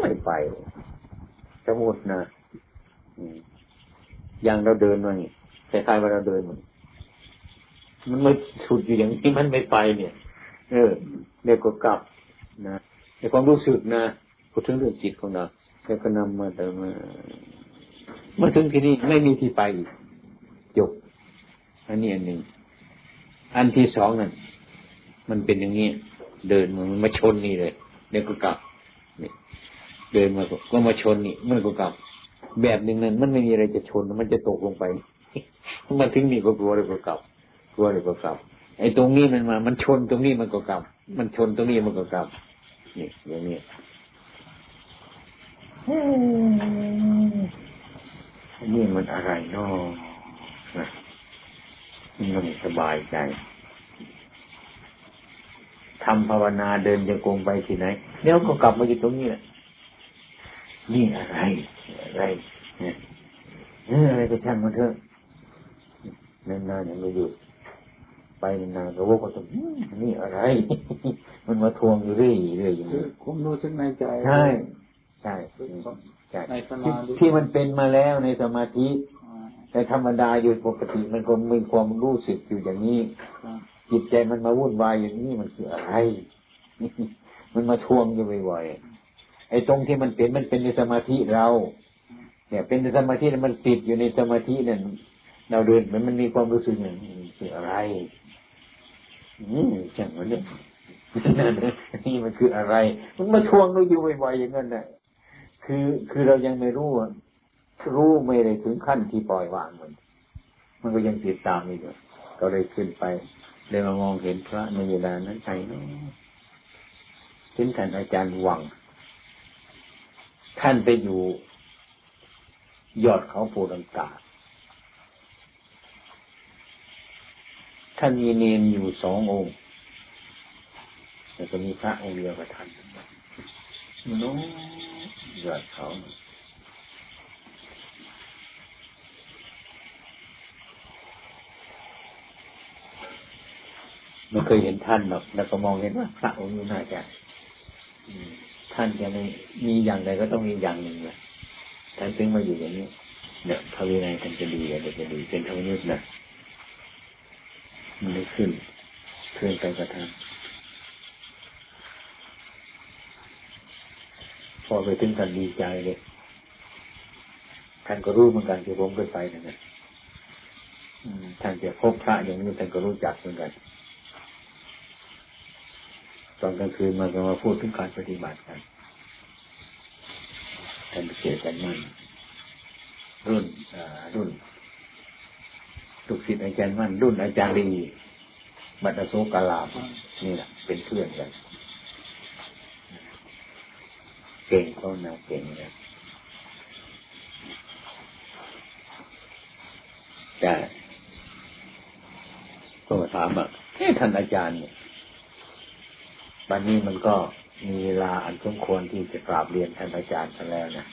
ไม่ไป สมมตินะอย่างเราเดินมานี่คล้ายๆว่าเราเดินมันมันไม่สุดอยู่อย่างนี้มันไม่ไปเนี่ย เออเดี๋ยวก็กลับนะในความรู้สึกนะพูดถึงเรื่องจิตของเราแล้วก็นำมาแต่มามาถึงที่นี่ไม่มีที่ไปอีกจบอันนี้อันหนึ่งอันที่สองนั่นมันเป็นอย่างนี้เดินมันมาชนนี่เลยเดี๋ยวก็กลับนี่ เดินมาก็มาชนนี่มันก็กลับ แบบหนึ่งนั้นมันไม่มีอะไรจะชนมันจะตกลงไปมาถึงนี่ก็กลัวเลยก็กลับกลัวเลยก็กลับ ไอ้ตรงนี้มันมา มันชนตรงนี้มันก็กลับ มันชนตรงนี้มันก็กลับ นี่อย่างนี้นี่มันอะไรเนาะมันสบายใจทำภาวนาเดินจะกงไปที่ไหนเดี๋ยวก็กลับมาอยู่ตรงนี้แหละ นี่อะไรอะไรเนี่ยอะไรก็ช่างมันเถอะนานๆอย่างเราอยู่ไปนานๆก็ว่าก็ต้องนี่อะไร มันมาทวงอยู่เรื่อยเรื่อยอย่างนี้ผมรู้สึกในใจใช่ใช่ใช่ที่มันเป็นมาแล้วในสมาธิแต่ธรรมดาอยู่ปกติมันก็มีความรู้สึกอยู่อย่างนี้จิตใจมันมาวุ่นวายอย่างนี้มันคืออะไร มันมาทวงอยู่บ่อยๆ ไอ้ตรงที่มันเป็นมันเป็นในสมาธิเรา เนี่ย เป็นในสมาธิมันติดอยู่ในสมาธินั่นเราเดินมันมันมีความรู้สึกอย่างนี้คืออะไร อืมช่างมันเนี่ยนี่มันคืออะไร มันมาทวงเราอยู่บ่อยๆอย่างนั้นน่ะ คือคือเรายังไม่รู้รู้ไม่ได้ถึงขั้นที่ปล่อยวางมัน มันก็ยังติดตามอยู่ก็เลยขึ้นไปเลยมามองเห็นพระในเวลานั้นใครเนาะเห็นท่านอาจารย์หวัง ท่านไปอยู่ยอดเขาปูดังกาท่านมีเนนอยู่สององค์แล้วก็มีพระองค์เดียวกับท่านน้องยอดเขาไม่เคยเห็นท่านหรอกแล้วก็มองเห็นว่าพระองค์นี้น่าจะ ท่านจะไม่มีอย่างใดก็ต้องมีอย่างหนึ่งแหละท่านถึงมาอยู่อย่างนี้เนี่ยพระวินัยท่านจะดีอะไรจะดีเป็นธรรมนุษย์นะมันได้ขึ้นเพื่อนไปกระทำพอไปถึงกันดีใจเลยท่านก็รู้เหมือนกันที่ผมเคยไปนะเนี่ยท่านจะพบพระอย่างนี้ท่านก็รู้จักเหมือนกัน ตอนกลางคืนมาก็มาพูดถึงการปฏิบัติกันท่านเสียกันมั่นรุ่นรุ่นลูกศิษย์อาจารย์มั่นรุ่นอาจารย์ลีบัตโสกาลามนี่แหละเป็นเพื่อนกันเก่งเขานะเก่งเลยแต่ก็ถามอะท่านอาจารย์เนี่ย บันนี้มันก็มีเวลาอันสมควรที่จะกราบเรียนท่านอาจารย์กันแล้วนะ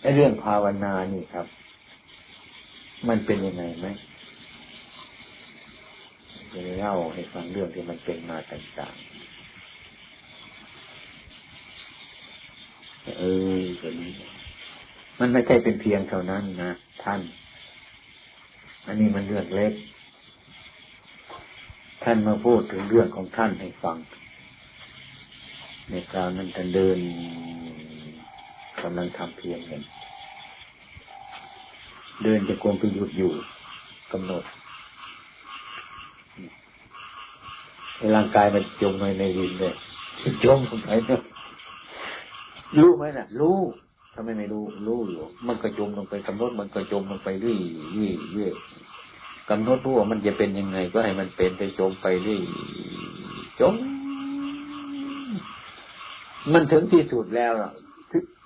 ไอ้เรื่องภาวนานี่ครับ มันเป็นยังไงไหมจะเล่าให้ฟังเรื่องที่มันเป็นมาต่างๆ เออแบบนี้มันไม่ใช่เป็นเพียงเท่านั้นนะท่าน อันนี้มันเรื่องเล็ก ท่านมาพูดถึงเรื่องของท่านให้ฟัง ในคราวนั้นท่านเดินกำลังทำเพียงเงินเดินจะกลมไปหยุดอยู่กำหนดร่างกายมันจมไปในดินเลยจมลงไปเนะรู้ไหมน่ะ รู้ทำไมไม่รู้รู้อยู่ มันก็จมลงไปกำหนดมันก็จมลงไปเรื่อยเรื่อยเรื่อย กำหนดรู้ว่ามันจะเป็นยังไง ก็ให้มันเป็นไปจมไปเรื่อยจม มันถึงที่สุดแล้ว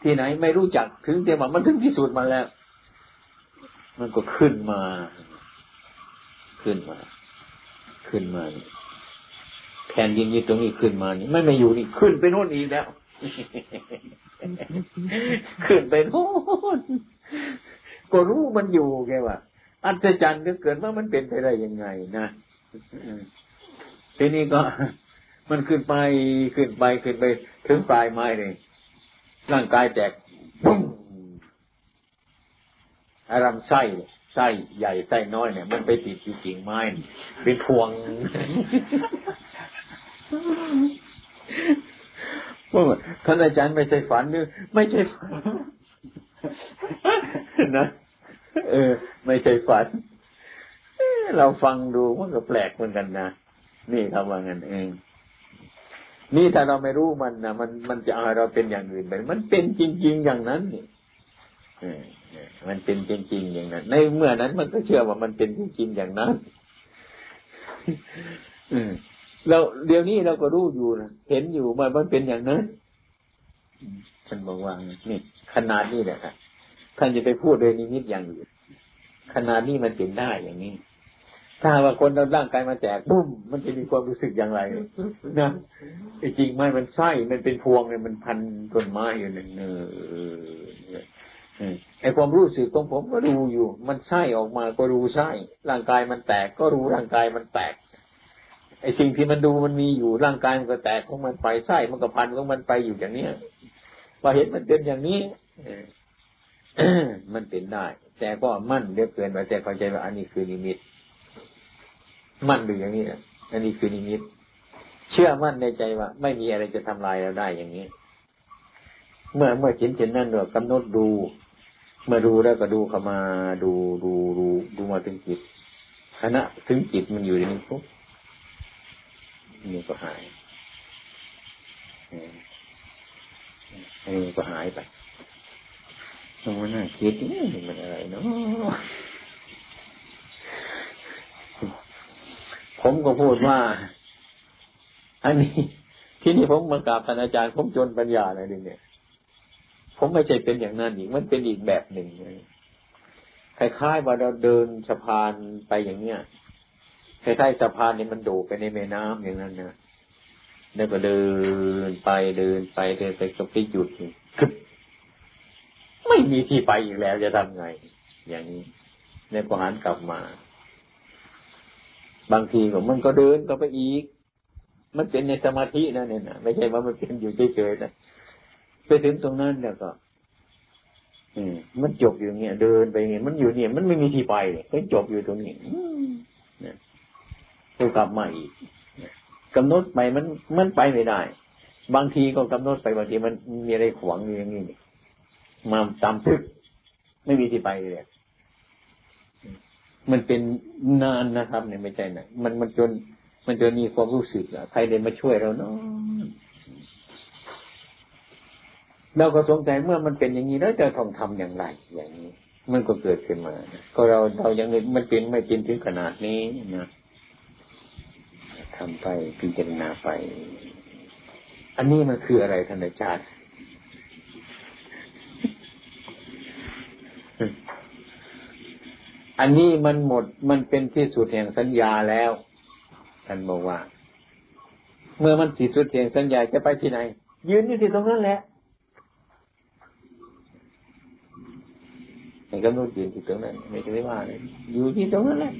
ที่ไหนไม่รู้จักถึงเตียมมันถึงที่สุดมาแล้ว มันก็ขึ้นมา ขึ้นมา ขึ้นมาแผ่นดินนี้ตรงนี้ขึ้นมานี่ไม่ไม่อยู่นี่ขึ้นไปโน่นอีกแล้ว ขึ้นไปโน่นก็รู้มันอยู่แกว่า อัศจรรย์ก็เกิดว่ามันเป็นไปได้ยังไงนะทีนี้ก็ มันขึ้นไปขึ้นไปขึ้นไป ถึงปลายไม้เลยร่างกายแตกปุ้งอารมณ์ไส้ไส้ใหญ่ไส้น้อยเนี่ย มันไปติดที่กิ่งไม้เป็นพวงว่าท่านอาจารย์ไม่ใช่ฝันหรือไม่ใช่ฝันนะ เออ ไม่ใช่ฝันเราฟังดูมันก็แปลกเหมือนกันนะนี่คำว่างั้นเองนี่ถ้าเราไม่รู้มันนะมันมันจะเอาเราเป็นอย่างอื่นไปมันเป็นจริง ๆ อย่างนั้นนี่มันเป็นจริง ๆ อย่างนั้น ในเมื่อนั้นมันก็เชื่อว่ามันเป็นจริงๆอย่างนั้นเราเดี๋ยวนี้เราก็รู้อยู่นะเห็นอยู่ว่ามันเป็นอย่างนั้นท่านบอกว่านี่ขนาดนี้แหละครับ ท่านจะไปพูดโดยนิมิตอย่างอื่นขนาดนี้มันเป็นได้อย่างนี้ ถ้าว่าคนเราร่างกายมาแจกบุ้มมันจะมีความรู้สึกอย่างไรนะไอ้จริงไหมมันไส้มันเป็นพวงเนี่ยมันพันต้นไม้อยู่หนึ่งเออไอ้ความรู้สึกของผมก็ดูอยู่ มันไส้ออกมาก็รู้ไส้ร่างกายมันแตกก็รู้ร่างกายมันแตกไอ้สิ่งที่มันดูมันมีอยู่ร่างกายมันก็แตกของมันไปไส้มันก็พันของมันไปอยู่อย่างเนี้ยพอเห็นมันเป็นอย่างนี้ มันเป็นได้ แต่ก็มั่นเรียบเกินไปแต่เข้าใจว่าอันนี้คือนิมิต มั่นดูอย่างนี้อันนี้คือนิมิต เชื่อมั่นในใจว่า ไม่มีอะไรจะทำลายเราได้อย่างนี้ เมื่อเมื่อเห็นเห็นนั่นเดกำหนดดู เมื่อดูแล้วก็ดูเข้ามาดูดูดูดูมาถึงจิตขณะถึงจิตมันอยู่ในนี้ปุ๊บนี่ก็หายอันนี้ก็หายไป ตรงนั้นคิดนี่มันอะไรเนาะผมก็พูดว่า อันนี้ที่นี่ผมมากราบท่านอาจารย์ผมจนปัญญาอะไรเนี่ย ผมไม่ใช่เป็นอย่างนั้นอีกมันเป็นอีกแบบหนึ่งคล้ายๆว่าเราเดินสะพานไปอย่างเนี้ยคล้ายๆสะพานนี่มันโดดไปในแม่น้ำอย่างนั้นนะแล้วก็เดินไปเดินไปเดินไปก็ไปหยุด ไม่มีที่ไปอีกแล้วจะทำไง อย่างนี้แล้วก็หันกลับมา บางทีมันก็เดินก็ไปอีก มันเป็นในสมาธินะเนี่ยนะไม่ใช่ว่ามันเป็นอยู่เฉยๆนะไปถึงตรงนั้นแล้วก็ อืม มันจบอยู่เงี้ยเดินไปเงี้ยมันอยู่เนี่ย มันไม่มีที่ไปเลยมันจบอยู่ตรงนี้เนี่ยก็กลับมาอีกกำหนดไปมันมันไปไม่ได้ บางทีก็กำหนดไปบางทีมันมีอะไรขวางอยู่อย่างนี้ มาตามทึกไม่มีที่ไปเลยมันเป็นนานนะครับ เนี่ยไม่ใช่นะมันมันจน มันจนมีความรู้สึกอะใครเดินมาช่วยเราเนาะเราก็สงสัยเมื่อมันเป็นอย่างนี้แล้วจะต้องทำอย่างไร อย่างนี้ มันก็เกิดขึ้นมา ก็เราเรายังมันเป็นไม่เป็นถึงขนาดนี้นะทำไปพิจารณาไป อันนี้มันคืออะไรท่านอาจ อันนี้มันหมดมันเป็นที่สุดแห่งสัญญาแล้วท่านบอกว่า เมื่อมันที่สุดแห่งสัญญาจะไปที่ไหน ยืนอยู่ที่ตรงนั้นแหละเห็นกำหนดยืนที่ตรงนั้น ไม่ได้ว่าเลยอยู่ที่ตรงนั้นแหละ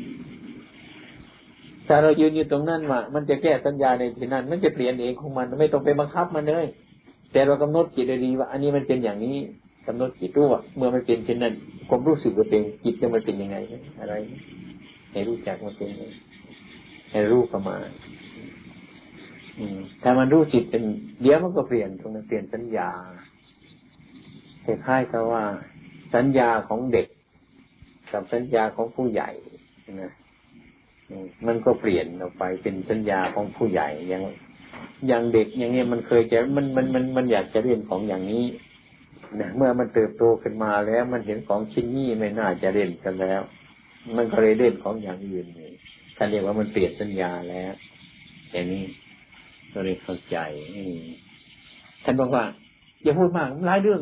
ถ้าเรายืนอยู่ตรงนั้นว่ามันจะแก้สัญญาในที่นั้น มันจะเปลี่ยนเองของมัน ไม่ต้องไปบังคับมันเลยแต่เรากำหนดจิตดีว่า อันนี้มันเป็นอย่างนี้ กำหนดจิตรู้ว่าเมื่อมันเป็นเช่นนั้นความรู้สึกว่าเป็นจิตจะมันเป็นยังไงอะไรให้รู้จักมันเป็นให้รู้ประมาณถ้ามันรู้จิตเป็นเดี๋ยวมันก็เปลี่ยนตรงนั้นเปลี่ยนสัญญาคล้ายๆกับว่า สัญญาของเด็ก กับสัญญาของผู้ใหญ่นะมันก็เปลี่ยนออกไปเป็นสัญญาของผู้ใหญ่อย่างอย่างเด็กอย่างเงี้ยมันเคยจะมันมันมันมันอยากจะเรียนของอย่างนี้ นะเมื่อมันเติบโตขึ้นมาแล้ว มันเห็นของชิ้นนี้ไม่น่าจะเล่นกันแล้ว มันก็เลยเล่นของอย่างอื่นเลยท่านเรียกว่ามันเปลี่ยนสัญญาแล้วอย่างนี้ก็เลยเข้าใจท่านบอกว่า อย่าพูดมากหลายเรื่อง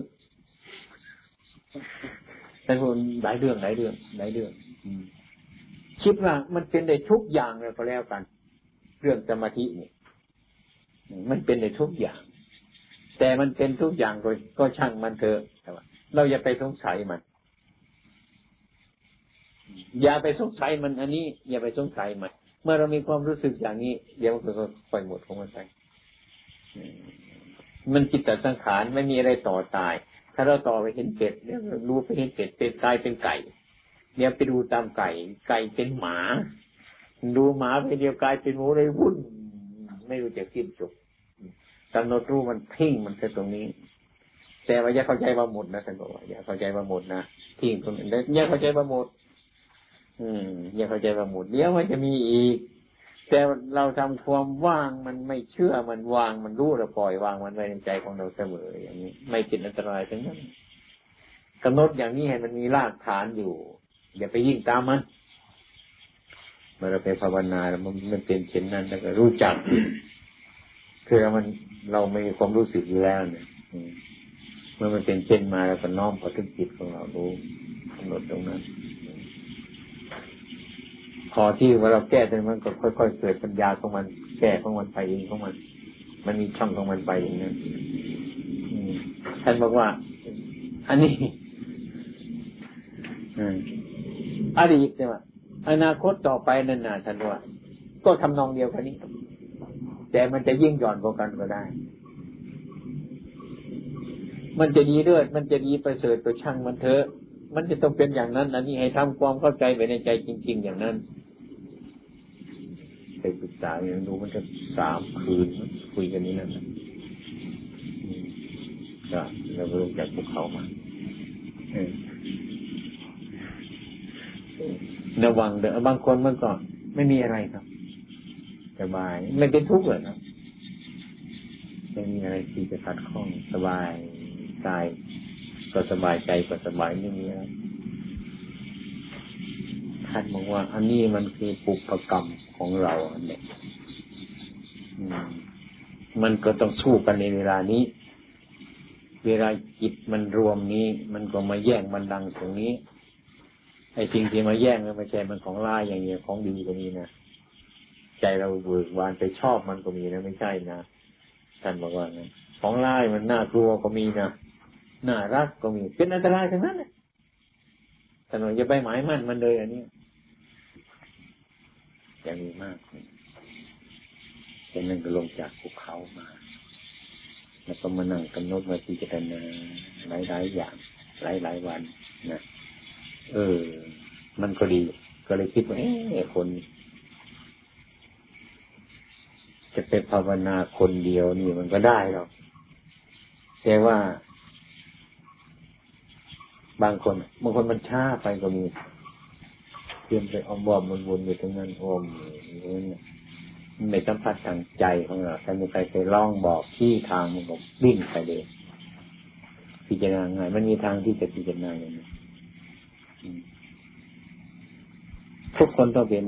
ท่านพูดหลายเรื่องหลายเรื่องหลายเรื่องคิดว่ามันเป็นได้ทุกอย่างเลยก็แล้วกัน เรื่องสมาธินี่มันเป็นได้ทุกอย่าง แต่มันเป็นทุกอย่างก็ช่างมันเถอะเราอย่าไปสงสัยมัน อย่าไปสงสัยมันอันนี้ อย่าไปสงสัยมัน เมื่อเรามีความรู้สึกอย่างนี้ เดี๋ยวมันก็ปล่อยหมดของมันไปมันจิตตสังขารไม่มีอะไรต่อตาย ถ้าเราต่อไปเห็นเป็ดเนี่ยรู้ไปเห็นเป็ดเป็ดกลายเป็นไก่ เนี่ยไปดูตามไก่ ไก่เป็นหมา ดูหมาไปเดียวกลายเป็นหมูเลยวุ่นไม่รู้จะกินจบ กำหนดรู้มันทิ้งมันแค่ตรงนี้ แต่ว่าอย่าเข้าใจว่าหมดนะท่านบอกว่าอย่าเข้าใจว่าหมดนะทิ้งตรงนี้อย่าเข้าใจว่าหมด อืม อย่าเข้าใจว่าหมดเดี๋ยวมันจะมีอีก แต่เราทำความว่างมันไม่เชื่อมันวางมันรู้เราปล่อยวางมันไว้ในใจของเราเสมออย่างนี้ ไม่เป็นอันตรายทั้งนั้นกำหนดอย่างนี้ให้มันมีรากฐานอยู่ อย่าไปยิ่งตามมันเมื่อเราไปภาวนาแล้วมันเป็นเช่นนั้นแล้วก็รู้จัก คือมันเราไม่มีความรู้สึกอยู่แล้วเนี่ยเมื่อมันเป็นเช่นมาแล้วก็น้อมพอถึงจิตของเรารู้กำหนดตรงนั้น พอที่ว่าเราแก้ตรงนั้นก็ค่อย ๆ เกิดปัญญาของมัน แก้ของมันไปเองของมัน มันมีช่องของมันไปอย่างนั้นท่านบอกว่า อันนี้อดีตเนี่ยอนาคตต่อไปนั่นน่ะท่านว่า ก็ทำนองเดียวกันนี้ แต่มันจะยิ่งหย่อนกว่ากันก็ได้ มันจะดีเลิศมันจะดีประเสริฐตัวช่างมันเถอะ มันจะต้องเป็นอย่างนั้น อันนี้ให้ทำความเข้าใจไปในใจจริง ๆ อย่างนั้นไปปรึกษาอย่างดูมันจะสามคืนคุยกันนี้นั่นก็เราเริ่มจากภูเขามาระวังเด้อบางคนมันก็ไม่มีอะไรครับ สบาย ไม่เป็นทุกข์เลยครับไม่มีอะไรที่จะขัดข้องสบายกายก็สบายใจก็สบายไม่มีอะไรท่านบอกว่า อันนี้มันคือปุพกรรมของเราเนี่ยมันก็ต้องสู้กันในเวลานี้ เวลาจิตมันรวมนี้ มันก็มาแย่งมันดังตรงนี้ไอ้สิ่งที่มาแย่งมันไม่ใช่มันของลายอย่างเงี้ยของดีก็มีนะ ใจเราเบิกบานไปชอบมันก็มีนะไม่ใช่นะท่านบอกว่านะของลายมันน่ากลัวก็มีนะน่ารักก็มี เป็นอันตรายทั้งนั้นเลยท่านบอกอย่าไปหมายมั่นมันเลยอันนี้อย่างนี้มากเป็นนั่นก็ลงจากภูเขามา แล้วก็มานั่งกำหนดมาพิจารณาหลายๆอย่าง หลายๆวันนะเออ มันก็ดี ก็เลยคิดว่าเอ้คน จะเป็นภาวนาคนเดียวนี่มันก็ได้หรอกแต่ว่า บางคนบางคนมันช้าไปก็มีเตรียมไปอมบอมมันวนอยู่ตรงนั้นอมนี่มันไม่สัมผัสทางใจของเราแต่มีใครเคยลองบอกที่ทางมันก็วิ่งไปเลยพิจารณาง่ายมันมีทางที่จะพิจารณาอย่างนี้ทุกคนต้องเป็น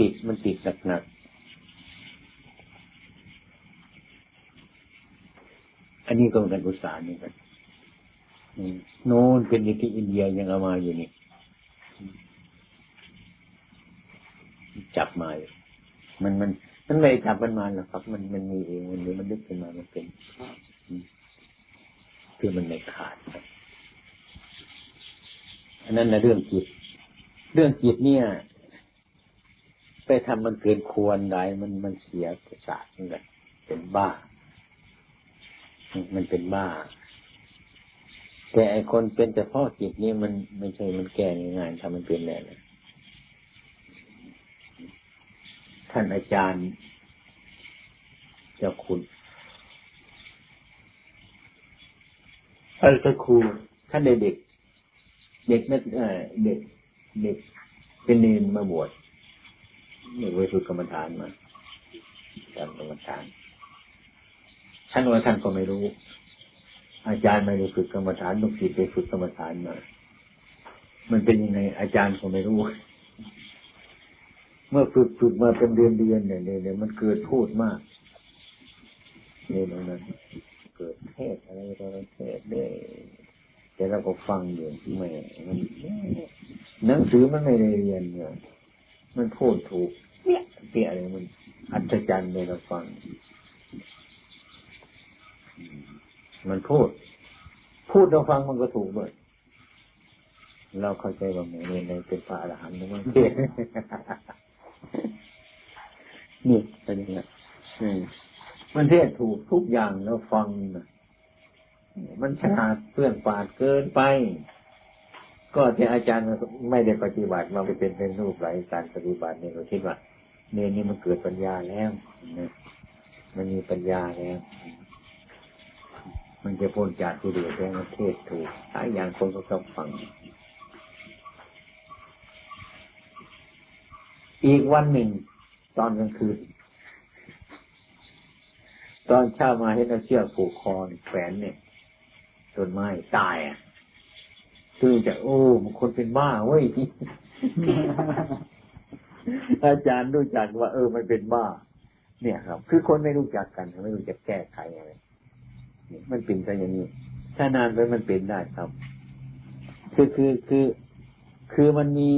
ติดมันติดหนักๆอันนี้ก็เป็นอุตสาห์นี่กันโน้นเป็นที่อินเดียยังเอามาอยู่นี่ จับมาอยู่มันมันมันไม่จับมันมาหรอกครับ มันมันมีเองมันหรือมันดึกขึ้นมามันเป็นคือมันไม่ขาดอันนั้นนะเรื่องจิต เรื่องจิตเนี่ย ทำมันเกินควรได้มันมันเสียประสาทเหมือนกันเป็นบ้า มันเป็นบ้า แต่ไอคนเป็นเฉพาะจิตนี่มันไม่ใช่มันแก้ง่ายๆทำมันเป็นแน่เลยท่านอาจารย์เจ้าคุณเออก็ครูท่านเด็กเด็กเด็กนักเด็กเด็กเป็นเนนมาบวช เด็กไปฝึกกรรมฐานมาทำกรรมฐานท่านว่าท่านก็ไม่รู้ อาจารย์ไม่ได้ฝึกกรรมฐานลูกศิษย์ไปฝึกกรรมฐานมา มันเป็นยังไง อาจารย์ก็ไม่รู้ เมื่อฝึกฝึกมาเป็นเดือนเดือนเนี่ยเนี่ยมันเกิดพูดมากเนี่ยตรงนั้นเกิดเทศอะไรต่อเทศเลยแต่เราก็ฟังอยู่แม่มันหนังสือมันไม่ได้เรียนเนี่ย มันพูดถูกเนี่ยเปียอะไรมันอัศจรรย์เลยเราฟัง มันพูด พูดเราฟังมันก็ถูกด้วยเราเข้าใจว่าหมูเนในเป็นพระอรหันต์นะมั้งนี่เป็นอย่างนี้มันเทศถูกทุกอย่างแล้วฟังนะมันฉลาดเพื่อนปาดเกินไป ก็ที่อาจารย์ไม่ได้ปฏิบัติมาไปเป็นเป็นรูปไหลการปฏิบัติเนี่ยเราคิดว่าเนนี่มันเกิดปัญญาแล้วนะมันมีปัญญาแล้วมันจะพ้นจากที่เดือดแล้วเทศถูกหลายอย่างคนก็ต้องฟัง อีกวันหนึ่ง ตอนกลางคืน ตอนเช้ามาให้เราเชือกผูกคอแขวนเนี่ยต้นไม้ตายอะ คือจะโอ้มันคนเป็นบ้าเว้ยอาจารย์รู้จักว่า เออมันเป็นบ้า เนี่ยครับ คือคนไม่รู้จักกันไม่รู้จักแก้ไขอะไรมันเป็นไปอย่างนี้ถ้านานไปมันเป็นได้ครับ คือคือคือคือมันมี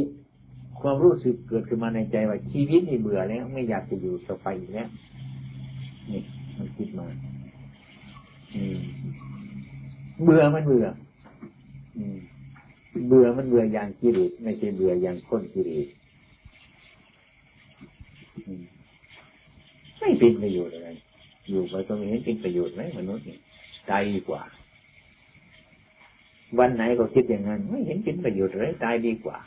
ความรู้สึกเกิดขึ้นมาในใจว่าชีวิตนี่เบื่อแล้วไม่อยากจะอยู่ต่อไปอีกแล้วนี่มันคิดมาอืมเบื่อมันเบื่อ อืม เบื่อมันเบื่ออย่างกิเลสไม่ใช่เบื่ออย่างคนกิเลสไม่เป็นประโยชน์อะไร อยู่ไปก็ไม่เห็นเป็นประโยชน์ไหมมนุษย์นี่ตายดีกว่า วันไหนก็คิดอย่างนั้น ไม่เห็นเป็นประโยชน์อะไรตายดีกว่า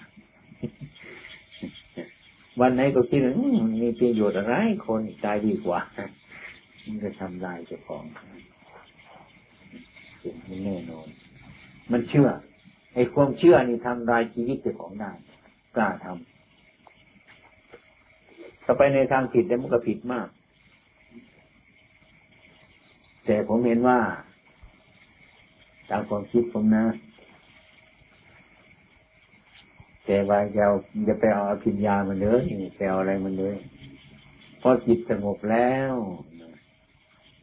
วันไหนก็คิดว่ามีประโยชน์อะไร คนตายดีกว่า มันจะทำลายเจ้าของมันแน่นอน มันเชื่อ ไอ้ความเชื่อนี่ทำลายชีวิตเจ้าของได้กล้าทำถ้าไปในทางผิดแล้วมันก็ผิดมาก แต่ผมเห็นว่าตามความคิดผมนะ แต่ว่าจะจะไปเอาพิญญามันเลยไปเอาอะไรมันเลยพอจิตสงบแล้ว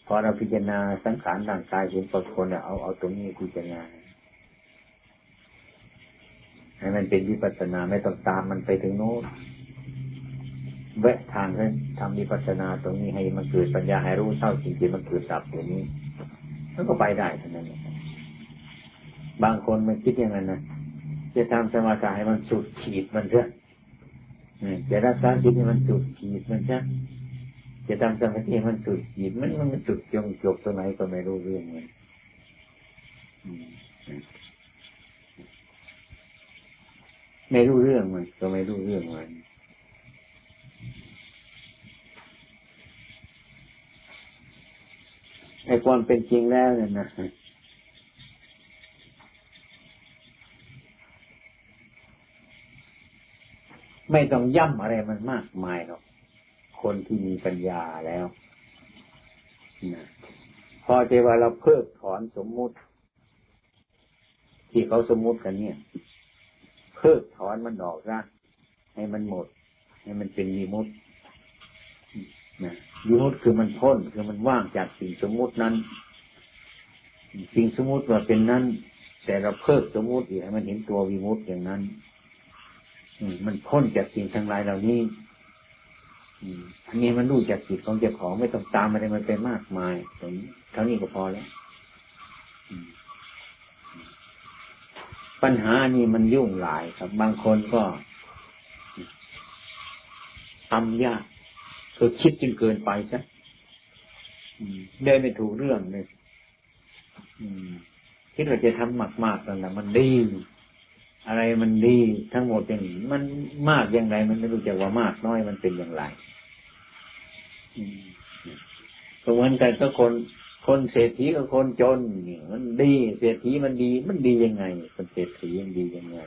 พอเราพิจารณาสังขารร่างกายเห็นปรากฏเอาเอาตรงนี้พิจารณา ให้มันเป็นวิปัสสนาไม่ต้องตามมันไปถึงโน้นแวะทางนั้นทำวิปัสสนาตรงนี้ให้มันเกิดปัญญาให้รู้เท่าจริงๆมันเกิดดับตัวนี้มันก็ไปได้เท่านั้นบางคนมันคิดอย่างนั้นนะจะทำสมาธิให้มันสุดขีดมันเถอะจะรักษาจิตให้มันสุดขีดมันเถอะจะทำสมาธิให้มันสุดขีดมันมันสุดจงจบตรงไหนก็ไม่รู้เรื่องมัน ไม่รู้เรื่องมันก็ไม่รู้เรื่องมันไอ้ความเป็นจริงแล้วเนี่ยนะไม่ต้องย่ำอะไรมันมากมายหรอก คนที่มีปัญญาแล้วนะพอเจว่าเราเพิกถอนสมมุติ ที่เขาสมมุติกันเนี่ย เพิกถอนมันออกซะให้มันหมด ให้มันเป็นมีมุตนะวิมุตคือมันพ้นคือมันว่างจากสิ่งสมมุตินั้น สิ่งสมมุติว่าเป็นนั้น แต่เราเพิกสมมุติอีกให้มันเห็นตัววิมุตอย่างนั้นมันพ้นจากสิ่งทั้งหลายเหล่านี้อันนี้มันรู้จากจิตของเจ้าของไม่ต้องตามอะไรมันไปมากมายตรงนี้เท่านี้ก็พอแล้ว ปัญหานี้มันยุ่งหลายครับ บางคนก็ทำยากคือคิดจนเกินไปซะเดินไม่ถูกเรื่องเลยคิดว่าจะทำมากๆนั่นแหละมันดี อะไรมันดีทั้งหมดอย่างนี้มันมากอย่างไร มันไม่รู้จักว่ามากน้อยมันเป็นอย่างไรก็เหมือนกันก็คน คนเศรษฐีกับคนจนมันดีเศรษฐีมันดี มันดียังไง คนเศรษฐีมันดียังไง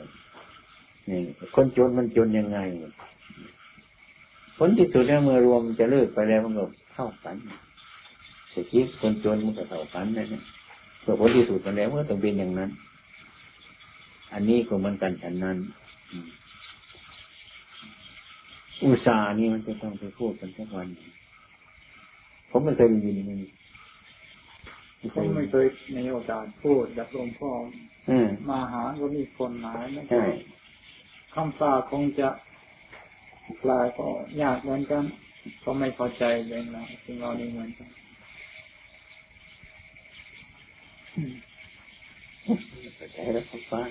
นี่คนจนมันจนยังไง ผลที่สุดแล้วเมื่อรวมจะเลิกไปแล้วมันก็เท่ากันเศรษฐีคนจนมันก็เท่ากันนะเนี่ยผลที่สุดมันแล้วมันต้องเป็นอย่างนั้น อันนี้ก็เหมือนกันฉันนั้นอุตสาห์นี่มันจะต้องไปพูดกันทุกวัน ผมไม่เคยยินมัน ผมไม่เคยในโอกาสพูดแบบหลวงพ่อมาหาก็มีคนหมายนะคำสาคงจะกลายก็ยากเหมือนกัน ก็ไม่พอใจเลยนะซึ่งเรานี่เหมือนกันพอใจแล้วฟัง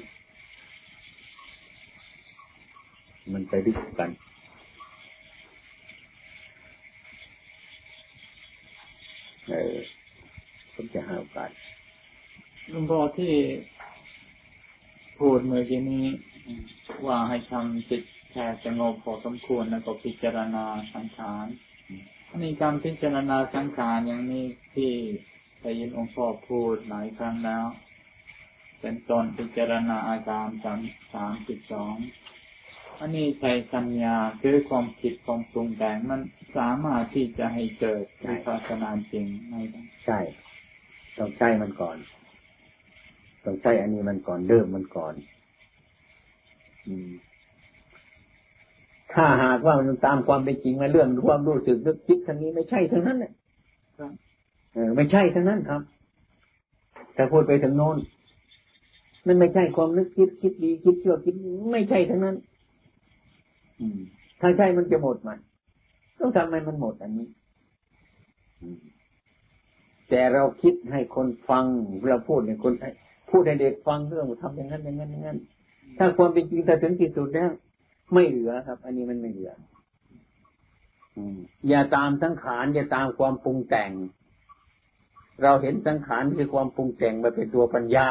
มันไปด้วยกันเออผมจะหาโอกาสห ลวงพ่อที่พูดเมื่อกี้นี้ว่าให้ทำจิตแค่สงบพอสมควรแล้วก็พิจารณาสังขารนี่การพิจารณาสังขารอย่างนี้ที่ได้ยินองค์พ่อพูดหลายครั้งแล้ว เป็นตอนพิจารณาอาการสามสามสิบสองอันนี้ใช้สัญญาคือความคิดความปรุงแต่งมันสามารถที่จะให้เกิดในศาสนาจริงไหมใช่ ต้องใช้มันก่อน ต้องใช้อันนี้มันก่อนเริ่มมันก่อน อืมถ้าหากว่ามันตามความเป็นจริงมาเรื่องความรู้สึกนึกคิดทั้งนี้ไม่ใช่ทั้งนั้นเนี่ยเออไม่ใช่ทั้งนั้นครับ แต่พูดไปถึงโน้นมันไม่ใช่ความนึกคิดคิดดีคิดชั่วคิดไม่ใช่ทั้งนั้น อืมถ้าใช่มันจะหมดมัน ต้องทำให้มันหมดอันนี้ แต่เราคิดให้คนฟังเราพูดให้คนพูดให้เด็กฟังเรื่องทำอย่างนั้นอย่างนั้นอย่างนั้น ถ้าความเป็นจริงถ้าถึงที่สุดแล้วไม่เหลือครับ อันนี้มันไม่เหลืออย่าตามสังขารอย่าตามความปรุงแต่ง เราเห็นสังขารคือความปรุงแต่งมาเป็นตัวปัญญา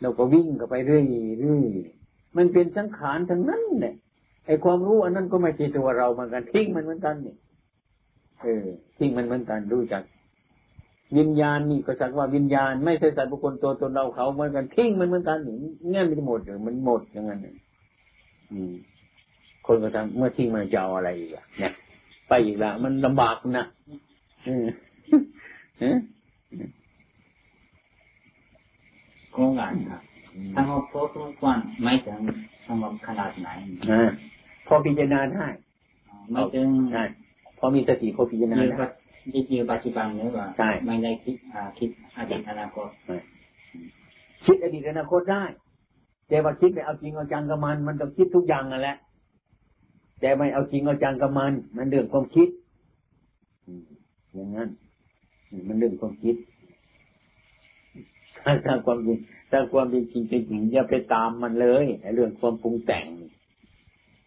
เราก็วิ่งเข้าไปเรื่อยเรื่อยมันเป็นสังขารทั้งนั้นเนี่ยไอความรู้อันนั้นก็ไม่ใช่ตัวเราเหมือนกันทิ้งมันเหมือนกันนี่เออทิ้งมันเหมือนกันรู้จัก วิญญาณนี่ก็สักว่าวิญญาณ ไม่ใช่สัตว์บุคคลตัวตนเราเขาเหมือนกันทิ้งมันเหมือนกันนี่เงี้ยมันหมดเลยมันหมดอย่างนั้นคนก็ทำเมื่อทิ้งมันจะเอาอะไรอีกอะเนี่ยไปอีกละมันลำบากนะโครงการครับสงบพอสมควรไม่ถึงสงบขนาดไหนพอพิจารณาได้ไม่ถึงพอมีสติพอพิจารณาได้ ยึดยืนปัจจุบันหรือว่าไม่ได้คิดคิดอดีตอนาคตคิดอดีตอนาคตได้ แต่ว่าคิดไปเอาจริงเอาจังกับมัน มันต้องคิดทุกอย่างนั่นแหละ แต่ไม่เอาจริงเอาจังกับมัน มันเรื่องความคิดอย่างนั้น มันเรื่องความคิดถ้าทางความจริงถ้าความจริงจริงจริงอย่าไปตามมันเลยเรื่องความปรุงแต่ง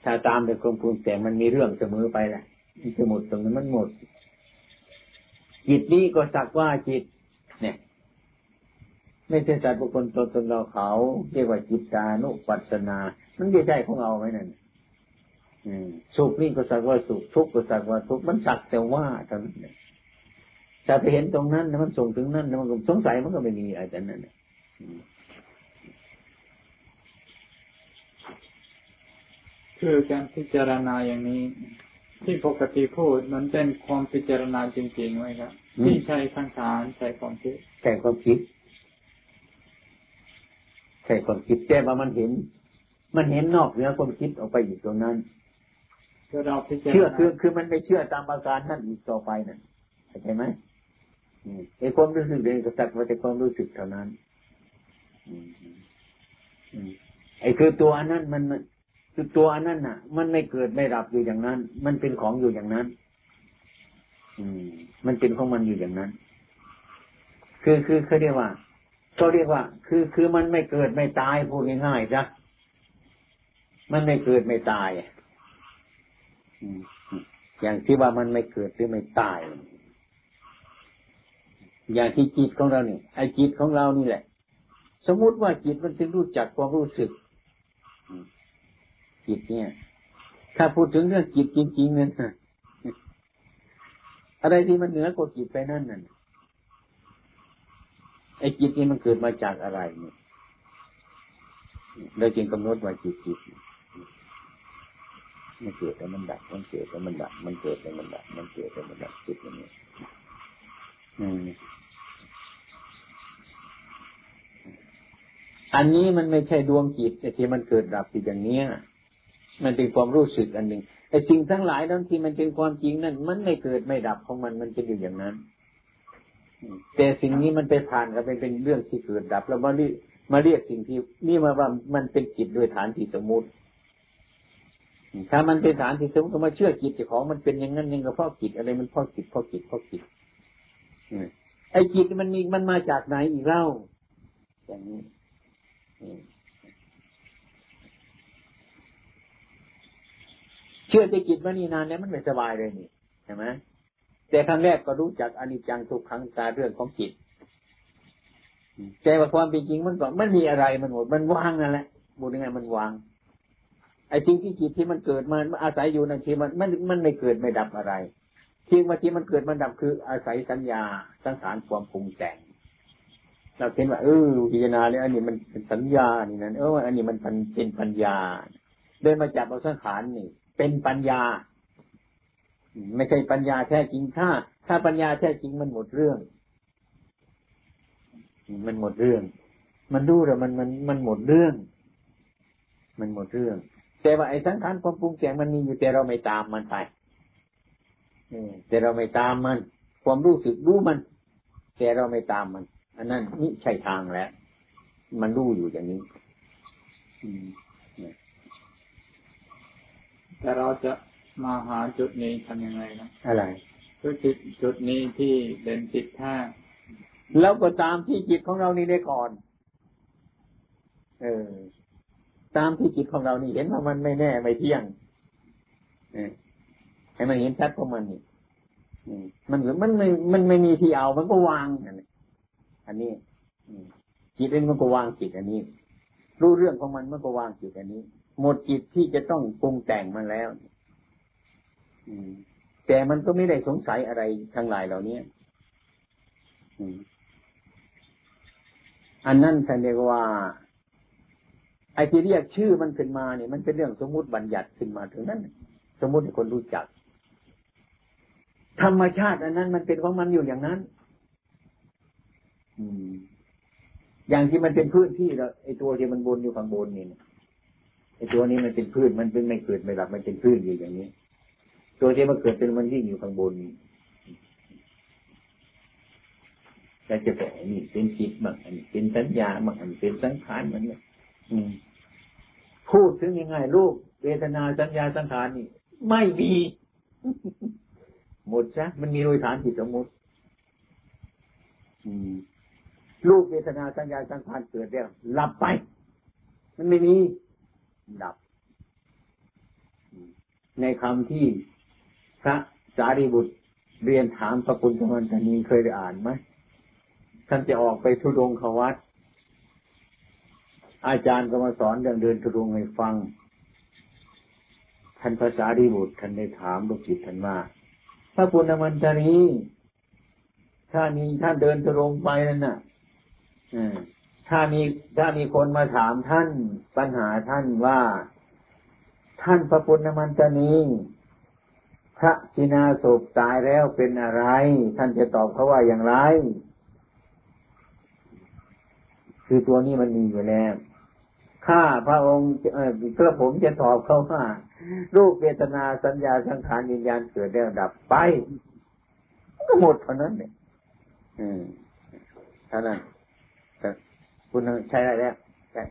ถ้าตามแต่ความปรุงแต่งมันมีเรื่องเสมอไปแหละมันจะหมดตรงนั้นมันหมด จิตนี้ก็สักว่าจิต เนี่ย ไม่ใช่สัตว์บุคคลตัวตนเราเขาเรียกว่าจิตานุปัสนา มันไม่ใช่ของเราไหมนั่นสุขนี่ก็สักว่าสุขทุกข์ก็สักว่าทุกข์มันสักแต่ว่าเท่านั้นแต่ไปเห็นตรงนั้นมันส่งถึงนั้นมันสงสัยมันก็ไม่มีอะไรนั้นคือการพิจารณาอย่างนี้ ที่ปกติพูดมันเป็นความพิจารณาจริงๆไหมครับที่ใช้สังขารใช้ความคิดใช้ความคิดใช่ความคิดแต่ว่ามันเห็น มันเห็นนอกเหนือความคิดออกไปอยู่ตรงนั้นเชื่อคือคือมันไม่เชื่อตามอาการนั่นอีกต่อไปนั่นเข้าใจไหมไอ้ความรู้สึกเองก็สักว่าแต่ความรู้สึกเท่านั้นไอ้คือตัวอันนั้นมัน คือตัวอันนั้นน่ะ มันไม่เกิดไม่ดับอยู่อย่างนั้น มันเป็นของอยู่อย่างนั้น อืม มันเป็นของมันอยู่อย่างนั้น คือคือเขาเรียกว่าเขาเรียกว่า คือคือมันไม่เกิดไม่ตายพูดง่ายๆจ้ะมันไม่เกิดไม่ตายอย่างที่ว่ามันไม่เกิดหรือไม่ตาย อย่างที่จิตของเราเนี่ยไอ้จิตของเรานี่แหละ สมมุติว่าจิตมันถึงรู้จักความรู้สึก จิตเนี่ย ถ้าพูดถึงเรื่องจิตจริงๆเนี่ยอะไรที่มันเหนือกว่าจิตไปนั่นน่ะไอ้จิตนี่มันเกิดมาจากอะไรเนี่ยเราจึงกำหนดว่าจิตจิตมันเกิดแล้วมันดับ มันเกิดแล้วมันดับ มันเกิดแล้วมันดับ มันเกิดแล้วมันดับจิตอย่างนี้อันนี้มันไม่ใช่ดวงจิตแต่ที่มันเกิดดับอยู่อย่างเนี้ย มันเป็นความรู้สึกอันหนึ่งไอ้สิ่งทั้งหลายนั้นที่มันเป็นความจริงนั่นมันไม่เกิดไม่ดับของมันมันจะอยู่อย่างนั้นแต่สิ่งนี้มันไปผ่านกันเป็นเป็นเรื่องที่เกิดดับ แล้วมาเรียกมาเรียกสิ่งที่นี่มาว่ามันเป็นจิตโดยฐานที่สมมุติถ้ามันเป็นฐานที่สมมติก็มาเชื่อจิตของมันเป็นอย่างนั้นยังก็เพราะจิตอะไรมันเพราะจิตเพราะจิตเพราะจิตไอ้จิตมันมีมันมาจากไหนอีกเล่าอย่างนี้ ชื่อที่จิตมานี่นานเนี่ยมันไม่สบายเลยนี่ใช่ไหมแต่ครั้งแรกก็รู้จักอนิจจังทุกขังตาเรื่องของจิตแต่ว่าความเป็นจริงมันก็มันมีอะไรมันหมดมันว่างนั่นแหละบุญยังไงมันวาง ไอ้สิ่งที่จิตที่มันเกิดมันอาศัยอยู่นั่นที่มันมันมันไม่เกิดไม่ดับอะไรที่ว่าที่มันเกิดมันดับคืออาศัยสัญญาสังขารความปรุงแต่งเราเห็นว่าเออพิจารณาเนี่ยอันนี้มันเป็นสัญญานี่นั่นเอออันนี้มันเป็นปัญญา เดินมาจับเอาสังขารนี่ เป็นปัญญา ไม่ใช่ปัญญาแท้จริงถ้า ถ้าปัญญาแท้จริงมันหมดเรื่อง มันหมดเรื่อง มันรู้แต่มันมันมันหมดเรื่อง มันหมดเรื่อง แต่ว่าไอ้สังขารความปรุงแต่งมันมีอยู่แต่เราไม่ตามมันไปแต่เราไม่ตามมัน ความรู้สึกรู้มัน แต่เราไม่ตามมัน อันนั้นนี่ใช่ทางแล้ว มันรู้อยู่อย่างนี้ แต่เราจะมาหาจุดนี้ทำยังไงนะอะไรคือจุดจุดนี้ที่เป็นจิตแท้แล้วก็ตามที่จิตของเรานี่ได้ก่อน เออ ตามที่จิตของเรานี่เห็นว่ามันไม่แน่ไม่เที่ยงเออให้มันเห็นชัดของมันนี่มันมันไม่มันไม่มีที่เอามันก็วางอันนี้จิตเองมันก็วางจิตอันนี้ รู้เรื่องของมันมันก็วางจิตอันนี้ หมดจิตที่จะต้องปรุงแต่งมันแล้วแต่มันก็ไม่ได้สงสัยอะไรทั้งหลายเหล่านี้อันนั้นท่านเรียกว่า ไอ้ที่เรียกชื่อมันขึ้นมาเนี่ยมันเป็นเรื่องสมมุติบัญญัติขึ้นมาถึงนั้น สมมุติให้คนรู้จัก ธรรมชาติอันนั้นมันเป็นของมันอยู่อย่างนั้น อืม อย่างที่มันเป็นพื้นที่แล้วไอ้ตัวที่มันบนอยู่ข้างบนนี่ ไอ้ตัวนี้มันเป็นพื้นมันเป็นไม่เกิดไม่หลับมันเป็นพื้นอยู่อย่างนี้ ตัวที่มันเกิดเป็นมันยิ่งอยู่ข้างบนแต่จะบอกนี่เป็นจิตบ้างอันเป็นสัญญาบ้างอันเป็นสังขารมันเนี่ยพูดถึงยังไงลูกเวทนาสัญญาสังขารนี่ ไม่มีหมดซะมันมีโดยฐานจิตสมมติรูปเวทนาสัญญาสังขารเกิดแล้วหลับไป มันไม่มี ดับ ในคำที่พระสารีบุตรเรียนถามพระคุณธรรมทานีเคยได้อ่านไหมท่านจะออกไปทุดงขวัตอาจารย์ก็มาสอนเรื่องเดินทุดงให้ฟัง ท่านภาษาดีบุตรท่านได้ถามลูกจิตท่านว่าพระปุณณมันตรีถ้ามีท่านเดินตรงไปนั่นน่ะ ถ้ามีถ้ามีคนมาถามท่านปัญหาท่านว่า ท่านพระปุณณมันตรีพระจินาศพตายแล้วเป็นอะไร ท่านจะตอบเขาว่าอย่างไร คือตัวนี้มันมีอยู่แล้วข้าพระองค์เพื่อผมจะตอบเขาว่ารูปเวทนาสัญญาสังขารวิญญาณเกิดแล้วดับไปก็หมดเท่านั้นเนี่ยอืมเท่านั้น คุณใช้ได้แล้วใช่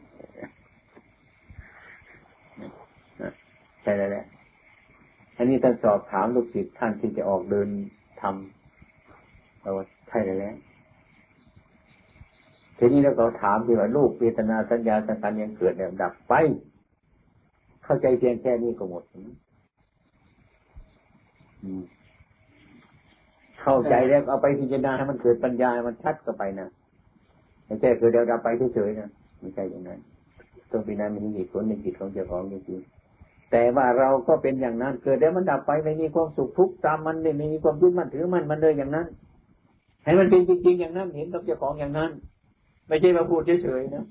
ใช่ได้แล้วอันนี้ท่านสอบถามลูกศิษย์ท่านที่จะออกเดินทำเราใช่ได้แล้วทีนี้แล้วก็ถามที่ว่าลูกเวทนาสัญญาสังขารยังเกิดแล้วดับไป เข้าใจเพียงแค่นี้ก็หมดเข้าใจแล้วเอาไปพิจารณาให้มันเกิดปัญญาให้มันชัดก็ไปนะ ไม่ใช่คือเดี๋ยวเราไปเฉยๆนะไม่ใช่อย่างนั้นต้องพิจารณามีเหตุผลในจิตของเจ้าของจริงๆแต่ว่าเราก็เป็นอย่างนั้น เกิดแล้วมันดับไปไม่มีความสุขทุกข์ตามมันไม่มีความยึดมั่นถือมันมันเลยอย่างนั้น ให้มันเป็นจริง ๆ อย่างนั้นเห็นกับเจ้าของอย่างนั้น ไม่ใช่มาพูดเฉยๆนะ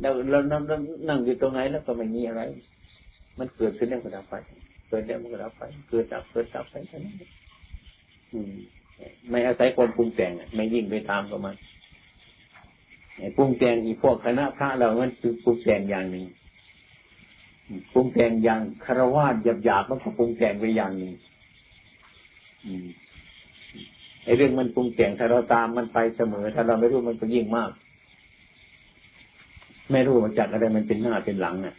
เราเรานั่งนั่งอยู่ตรงไหนแล้วก็ไม่มีอะไร มันเกิดขึ้นแล้วก็ดับไป เกิดแล้วมันก็ดับไป เกิดดับเกิดดับไปแค่นั้นไม่อาศัยความปรุงแต่งไม่ยิ่งไปตามกับมัน ปรุงแต่งอีพวกคณะพระเรามันคือปรุงแต่งอย่างหนึ่งปรุงแต่งอย่างคารวะหยาบๆมันก็ปรุงแต่งไปอย่างหนึ่งไอ้เรื่องมันปรุงแต่งถ้าเราตามมันไปเสมอ ถ้าเราไม่รู้มันก็ยิ่งมาก ไม่รู้ว่าจากอะไรมันเป็นหน้าเป็นหลังอะ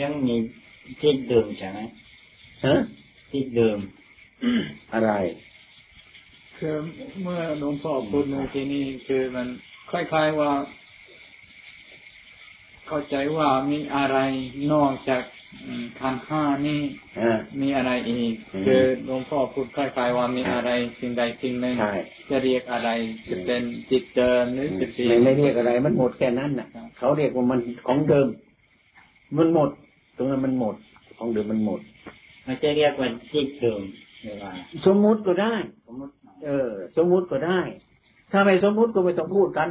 ยังมีที่เดิมใช่ไหมฮะที่เดิมอะไร คือเมื่อหลวงพ่อพูดในที่นี้คือมันคล้ายๆว่า เข้าใจว่ามีอะไรนอกจากขันห้านี่มีอะไรอีก คือหลวงพ่อพูดคล้ายๆว่ามีอะไรสิ่งใดสิ่งหนึ่งจะเรียกอะไรจะเป็นจิตเดิมหรือจิตไม่ไม่เรียกอะไร มันหมดแค่นั้นน่ะ เขาเรียกว่ามันของเดิม มันหมด ตรงนั้นมันหมด ของเดิมมันหมดมันจะเรียกว่าจิตเดิมหรือว่าสมมุติก็ได้สมมติ เออ สมมุติก็ได้ ถ้าไม่สมมุติก็ไม่ต้องพูดกัน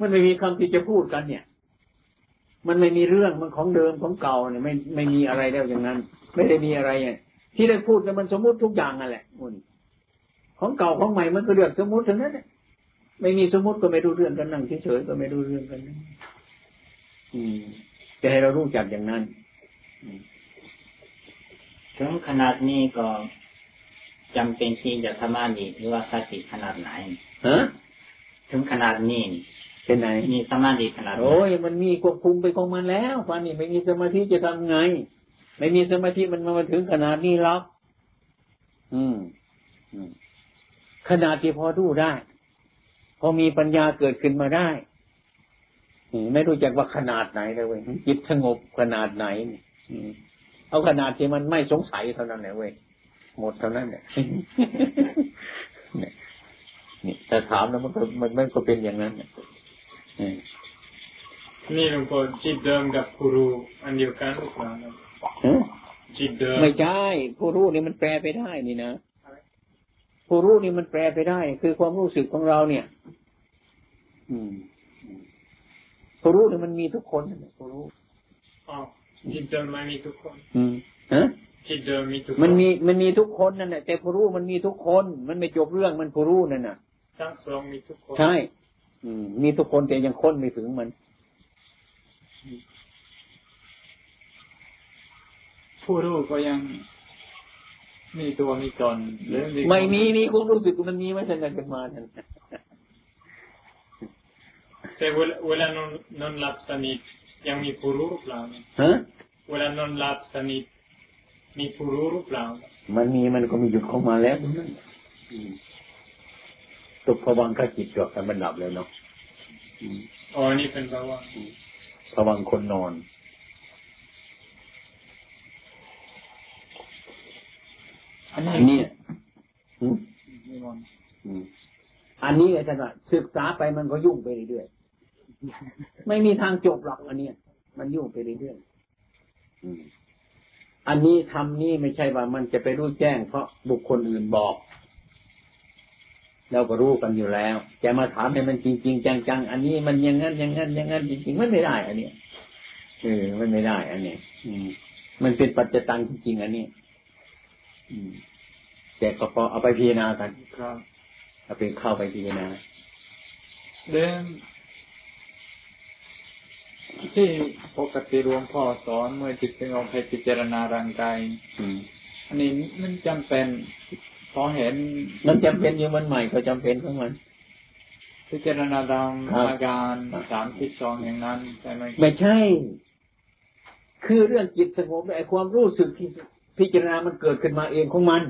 มันไม่มีคำที่จะพูดกัน เนี่ย มันไม่มีเรื่องมันของเดิมของเก่าเนี่ยไม่ไม่มีอะไรแล้วอย่างนั้น ไม่ได้มีอะไรเนี่ยที่ได้พูดกันมันสมมุติทุกอย่างนั่นแหละมันของเก่าของใหม่มันก็เรื่องสมมุติทั้งนั้นไม่มีสมมุติก็ไม่รู้เรื่องกันนั่งเฉยๆก็ไม่รู้เรื่องกันอืมจะให้เรารู้จักอย่างนั้นถึงขนาดนี้ก็ จำเป็นที่จะทำอันนี้หรือว่าสติขนาดไหนฮะถึงขนาดนี้เป็นไงมีสมาธิขนาดโอ้ยมันมีควบคุมไปของมันแล้วฟันนี่ไม่มีสมาธิจะทำไง ไม่มีสมาธิมันมาถึงขนาดนี้หรอกอืมขนาดที่พอดูได้ พอมีปัญญาเกิดขึ้นมาได้ไม่รู้จักว่าขนาดไหนเลยเว้ยจิตสงบขนาดไหนเอาขนาดที่มันไม่สงสัยเท่านั้นแหละเว้ย หมดเท่านั้นเนี่ยนี่แต่ถามแล้วมันก็มันมันก็เป็นอย่างนั้นนี่หลวงพ่อจิตเดิมกับผู้รู้อันเดียวกันหรือเปล่าจิตเดิมไม่ใช่ผู้รู้นี่มันแปลไปได้นี่นะผู้รู้นี่มันแปลไปได้ คือความรู้สึกของเราเนี่ย อืมผู้รู้เนี่ยมันมีทุกคนผู้รู้อ๋อจิตเดิมมันมีทุกคน อืมฮะ จิตเดิมมีทุกมันมีมันมีทุกคนนั่นแหละแต่ผู้รู้มันมีทุกคน มันไม่จบเรื่องมันผู้รู้นั่นน่ะทั้งสองมีทุกคนใช่อืมมีทุกคนแต่ยังค้นไม่ถึงมัน ผู้รู้ก็ยังมีตัวมีตนหรือไม่มีมีความรู้สึกมันมีไม่ทันกันมาทันแต่เวลานอนนอนหลับสนิทยังมีผู้รู้หรือเปล่าฮะเวลานอนหลับสนิท มีผู้รู้หรือเปล่า มันมีมันก็มีหยุดเข้ามาแล้วตุกพวังก็จิตกับแต่มันหลับแล้วเนาะอ๋อนี่เป็นพวังพวังคนนอนอันนี้อันนี้อาจารย์ศึกษาไปมันก็ยุ่งไปเรื่อยๆไม่มีทางจบหรอกอันนี้มันยุ่งไปเรื่อยๆ อันนี้ทำนี่ไม่ใช่ว่ามันจะไปรู้แจ้ง เพราะบุคคลอื่นบอกเราก็รู้กันอยู่แล้ว จะมาถามให้มันจริงจริงจังๆ อันนี้มันยังงั้นยังงั้นยังงั้นจริงๆ มันไม่ได้ อันนี้เออมันไม่ได้ อันนี้อืมมันเป็นปัจจตังจริงๆอันนี้ อืมแต่ก็พอเอาไปพิจารณากันครับเอาไปเข้าไปพิจารณาเดิน ที่ปกติรวมพ่อสอนเมื่อจิตสงบให้พิจารณาร่างกายอันนี้มันจำเป็นพอเห็น มันจำเป็นอยู่มันใหม่ก็จำเป็นของมัน พิจารณาดามอาการสามที่สองอย่างนั้นใช่ไหมไม่ใช่ คือเรื่องจิตสงบไอ้ความรู้สึกที่พิจารณามันเกิดขึ้นมาเองของมัน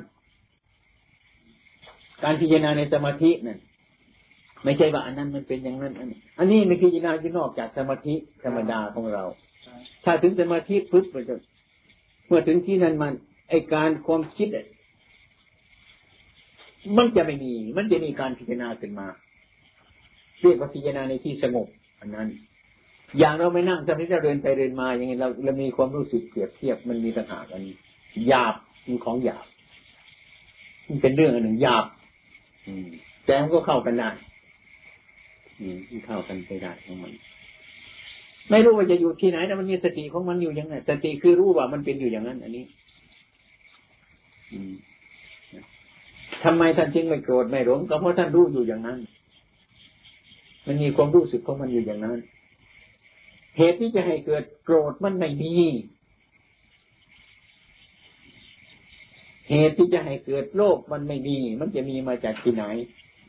การพิจารณาในสมาธินั่น ไม่ใช่ว่าอันนั้นมันเป็นอย่างนั้น อันนี้อันนี้ไม่พิจารณาที่นอกจากสมาธิธรรมดาของเรา ถ้าถึงสมาธิปุ๊บมันจะเมื่อถึงที่นั้นมัน ไอการความคิดมันจะไม่มี มันจะมีการพิจารณาขึ้นมา เรียกว่าพิจารณาในที่สงบ อันนั้น อย่างเราไม่นั่งทำนี้เราเดินไปเดินมา อย่างนี้เราเรามีความรู้สึกเปรียบเทียบมันมีต่างหากอันหยาบมันของหยาบมันเป็นเรื่องอันหนึ่งหยาบ อืมแต่มันก็เข้ากันได้ อืมเข้ากันไปได้ของมันไม่รู้ว่าจะอยู่ที่ไหนแต่มันมีสติของมันอยู่อย่างไงสติคือรู้ว่ามันเป็นอยู่อย่างนั้น อันนี้ อืมทำไมท่านจึงไม่โกรธไม่หลงก็เพราะท่านรู้อยู่อย่างนั้น มันมีความรู้สึกของมันอยู่อย่างนั้น เหตุที่จะให้เกิดโกรธมันไม่มีเหตุที่จะให้เกิดโลภมันไม่มี มันจะมีมาจากที่ไหน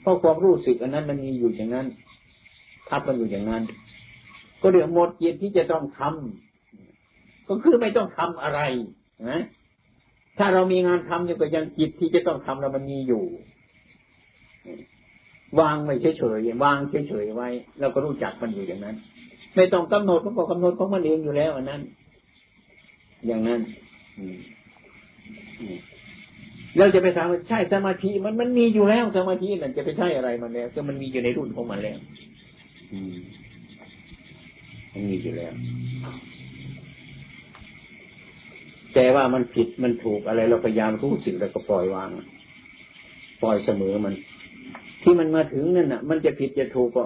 เพราะความรู้สึกอันนั้นมันมีอยู่อย่างนั้น ทับมันอยู่อย่างนั้น ก็เดี๋ยวหมดเย็นที่จะต้องทำก็คือไม่ต้องทำอะไรนะถ้าเรามีงานทำอยู่ก็ยังจิตที่จะต้องทำเรามันมีอยู่ วางไม่เฉยๆวางเฉยๆไว้เราก็รู้จักมันอยู่อย่างนั้น ไม่ต้องกำหนดมันก็กำหนดของมันเองอยู่แล้วอันนั้น อย่างนั้นเราจะไปถามว่าใช่สมาธิมันมันมีอยู่แล้วสมาธินั่นจะไปใช่อะไรมันแล้วก็มันมีอยู่ในรุ่นของมันแล้ว มันมีอยู่แล้ว แต่ว่ามันผิดมันถูกอะไร เราพยายามรู้สึกแล้วก็ปล่อยวาง ปล่อยเสมอมัน ที่มันมาถึงนั่นน่ะ มันจะผิดจะถูกก็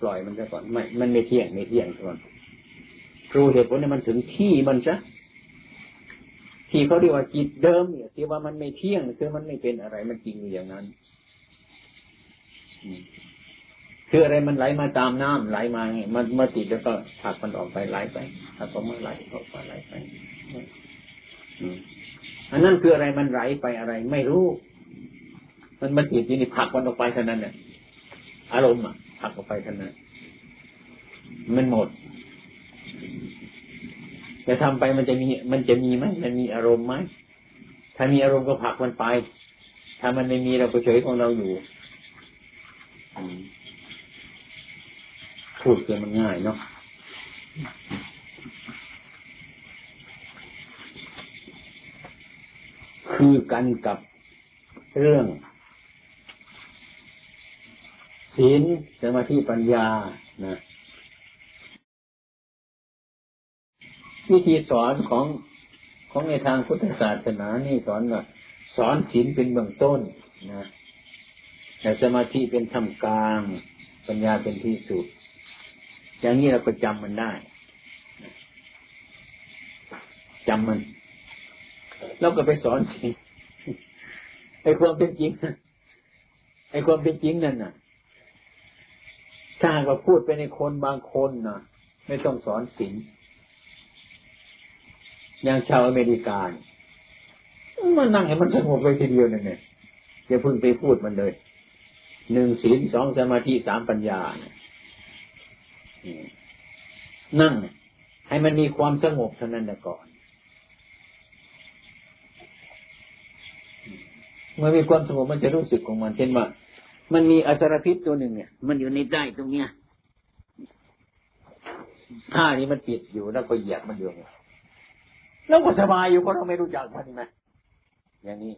ปล่อยมันซะก่อนไม่มันไม่เที่ยงไม่เที่ยงก่อนครูเหตุผลเนี่ยมันถึงที่มันซะที่เขาเรียกว่าจิตเดิมเนี่ยที่ว่ามันไม่เที่ยงคือมันไม่เป็นอะไรมันจริงอย่างนั้น คืออะไรมันไหลมาตามน้ำไหลมาไงมันมาติดแล้วก็ผักมันออกไปไหลไปผักออกมาไหลออกไปไหลไปอันนั้นคืออะไรมันไหลไปอะไร ไม่รู้ มันมาติดที่นี่ผักมันออกไปเท่านั้นเนี่ยอารมณ์อะผักออกไปเท่านั้นมันหมดจะทำไปมันจะมีมันจะมีไหมมันมีอารมณ์ไหมถ้ามีอารมณ์ก็ผลักมันไป ถ้ามันไม่มีเราก็เฉยของเราอยู่ พูดเกินมันง่ายเนาะคือกันกับเรื่องศีลสมาธิปัญญานะวิธีสอนของของในทางพุทธศาสนานี่สอนว่าสอนศีลเป็นเบื้องต้นนะแต่สมาธิเป็นธรรมกลาง ปัญญาเป็นที่สุด อย่างนี้เราก็จำมันได้จำมันเราก็ไปสอนสิไอ้ความเป็นจริงไอ้ความเป็นจริงนั่นน่ะ ถ้าว่าพูดไปในคนบางคนน่ะ ไม่ต้องสอนศีลอย่างชาวอเมริกามันนั่งให้มันสงบไปทีเดียวนั่นเนี่ยอย่าพึ่งไปพูดมันเลยหนึ่งศีลสองสมาธิสามปัญญานั่ นั่งให้มันมีความสงบเท่านั้นก่อน เมื่อมีความสงบมันจะรู้สึกของมัน เช่นว่า มันมีอสรพิษตัวหนึ่งเนี่ย มันอยู่ในใต้ตรงเนี้ยท่านี้มันปิดอยู่แล้วก็เหยียบมันอยู่เนี่ยเราก็สบายอยู่เพราะเราไม่รู้จักมันนะอย่างนี้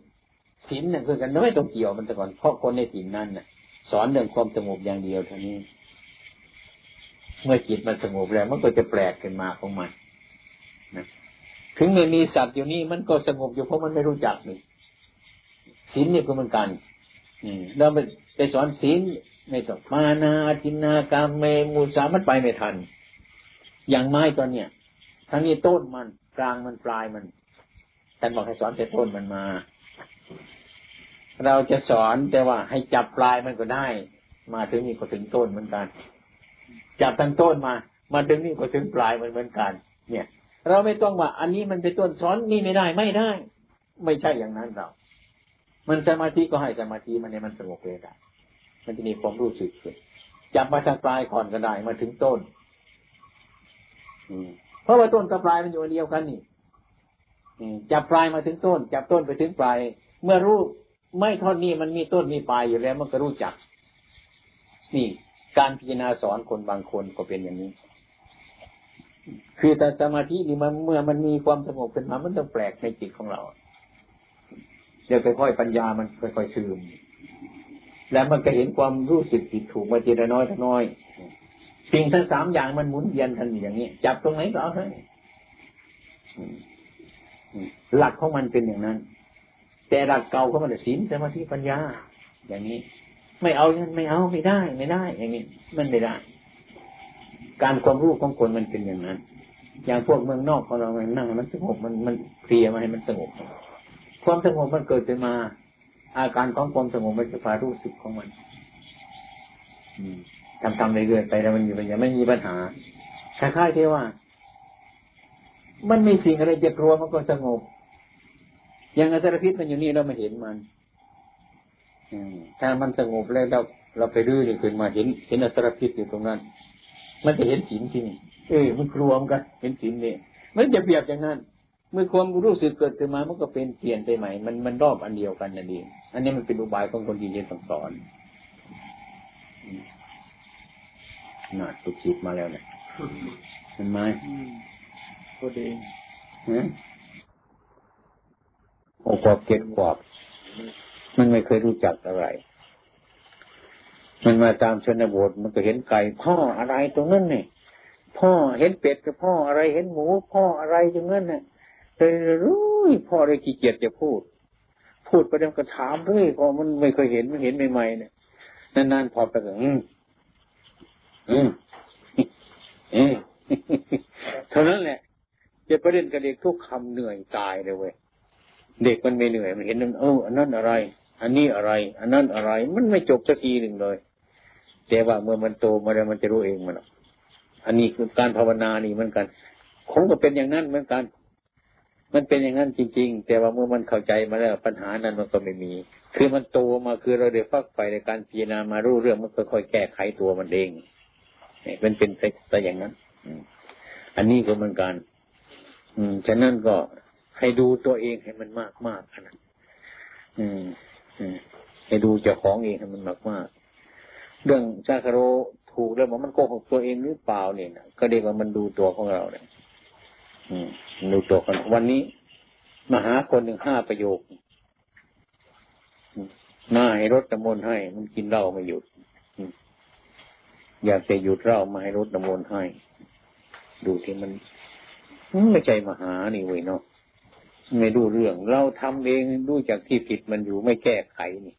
ศีลเนี่ยคือกันไม่ต้องเกี่ยวมันแต่ก่อนเพราะคนในศีลนั้นน่ะ สอนเรื่องความสงบอย่างเดียวเท่านี้ เมื่อจิตมันสงบแล้ว มันก็จะแปลกขึ้นมาของมันนะถึงไม่มีสัตว์อยู่นี่มันก็สงบอยู่เพราะมันไม่รู้จักนี่ศีลเนี่ยก็เหมือนกัน อืมเราไปไปสอนศีลไม่ต้องมานาจินนากรรมเมมูสามันไปไม่ทัน อย่างไม้ตอนเนี้ยทั้งนี้ต้นมันกลางมันปลายมันท่านบอกให้สอนแต่ต้นมันมา เราจะสอนแต่ว่าให้จับปลายมันก็ได้ มาถึงนี่ก็ถึงต้นเหมือนกัน จับทั้งต้นมามาถึงนี่ก็ถึงปลายมันเหมือนกัน เนี่ย เราไม่ต้องว่า อันนี้มันเป็นต้นสอนนี่ไม่ได้ไม่ได้ ไม่ใช่อย่างนั้นเรา มันสมาธิก็ให้สมาธิมันเนี่ยมันสงบเลยได้มันจะมีความรู้สึกขึ้นจับมาทางปลายก่อนก็ได้มาถึงต้น อืมเพราะว่าต้นกับปลายมันอยู่เดียวกันนี่จับปลายมาถึงต้น จับต้นไปถึงปลาย เมื่อรู้ไม่ท่อนนี้มันมีต้นมีปลายอยู่แล้ว มันก็รู้จัก นี่ การพิจารณาสอนคนบางคนก็เป็นอย่างนี้ คือแต่สมาธินี่มันเมื่อมันมีความสงบขึ้นมา มันต้องแปลกในจิตของเราเดี๋ยวค่อยๆปัญญามันค่อยๆซึมแล้วมันก็เห็นความรู้สึกผิดถูกมาทีละน้อยละน้อย สิ่งทั้งสามอย่างมันหมุนเวียนกันอย่างนี้จับตรงไหนก็เอาให้หลักของมันเป็นอย่างนั้น แต่หลักเก่าของมันศีลสมาธิปัญญา อย่างนี้ ไม่เอางั้นไม่เอาไม่ได้ ไม่ได้ อย่างนี้มันไม่ได้ การความรู้ของคนมันเป็นอย่างนั้น อย่างพวกเมืองนอกของเรานั่งมันสงบมันมันเคลียมาให้มันสงบ ความสงบมันเกิดขึ้นมา อาการของความสงบมันจะพารู้สึกของมัน อืมทำทำเรื่อยๆไปแล้วมันอยู่มันยังไม่มีปัญหาคล้ายๆที่ว่า มันไมีสิ่งอะไรจะกลัวมันก็สงบ อย่างอสรพิษมันอยู่นี่เราไม่เห็นมัน ถ้ามันสงบแล้วเราเราไปรื้อนี่ขึ้นมาเห็น เห็นอสรพิษอยู่ตรงนั้น มันจะเห็นสินที่นี่เออมันกลัวมันกัน เห็นสินนี่มันจะเปรียบอย่างนั้นเมื่อความรู้สึกเกิดขึ้นมามันก็เป็นเปลี่ยนไปใหม่ มันมันรอบอันเดียวกันนั่นเองอันนี้มันเป็นอุบายของคนที่เรียนสอนน่าตุกจิตมาแล้วเนี่ยเห็นไหมพอดีโอ้กอบเก็ดกอบ มันไม่เคยรู้จักอะไร มันมาตามชนบทมันก็เห็นไก่พ่ออะไรตรงนั้นเนี่ยพ่อเห็นเป็ดกับพ่ออะไรเห็นหมูพ่ออะไรตรงนั้นเนี่ยเลยรู้พ่อเลยขี้เกียจจะพูด พูดไปเดี๋ยวก็ถามเรื่อยพอมันไม่เคยเห็นมันเห็นใหม่ๆเนี่ยนานๆพอไปก็อืมอืมอืมเท่านั้นแหละจะประเด็นกับเด็กทุกคำเหนื่อยตายเลยเว้ยเด็กมันไม่เหนื่อยมันเห็นนั่นเอออันนั้นอะไร อันนี้อะไร อันนั้นอะไร มันไม่จบสักทีหนึ่งเลย แต่ว่าเมื่อมันโตมาแล้วมันจะรู้เองมันอันนี้คือการภาวนานี่เหมือนกันคงก็เป็นอย่างนั้นเหมือนกัน มันเป็นอย่างนั้นจริง ๆ แต่ว่าเมื่อมันเข้าใจมาแล้วปัญหานั้นมันก็ไม่มี คือมันโตมาคือเราได้ฟักไฟในการพิจารณามารู้เรื่องมันค่อยๆแก้ไขตัวมันเองเนี่ยมันเป็นแต่อย่างนั้นอันนี้ก็เหมือนกัน อืมฉะนั้นก็ให้ดูตัวเองให้มันมากมากนะอืมอืม ให้ดูเจ้าของเองให้มันมากมากเรื่องชาคาโรถูกแล้วมันโกหกตัวเองหรือเปล่าเนี่ยนะก็เรียกว่ามันดูตัวของเราเนี่ยอืมดูตัวคนวันนี้มาหาคนหนึ่งห้าประโยคมาให้รถตะมนให้ มันกินเหล้าไม่หยุดอยากจะหยุดเหล้ามาให้รถตะมนให้ ดูที่มันไม่ใช่มหานี่เว้ยเนาะ ไม่ดูเรื่อง เราทำเองดูจากที่ผิดมันอยู่ไม่แก้ไขนี่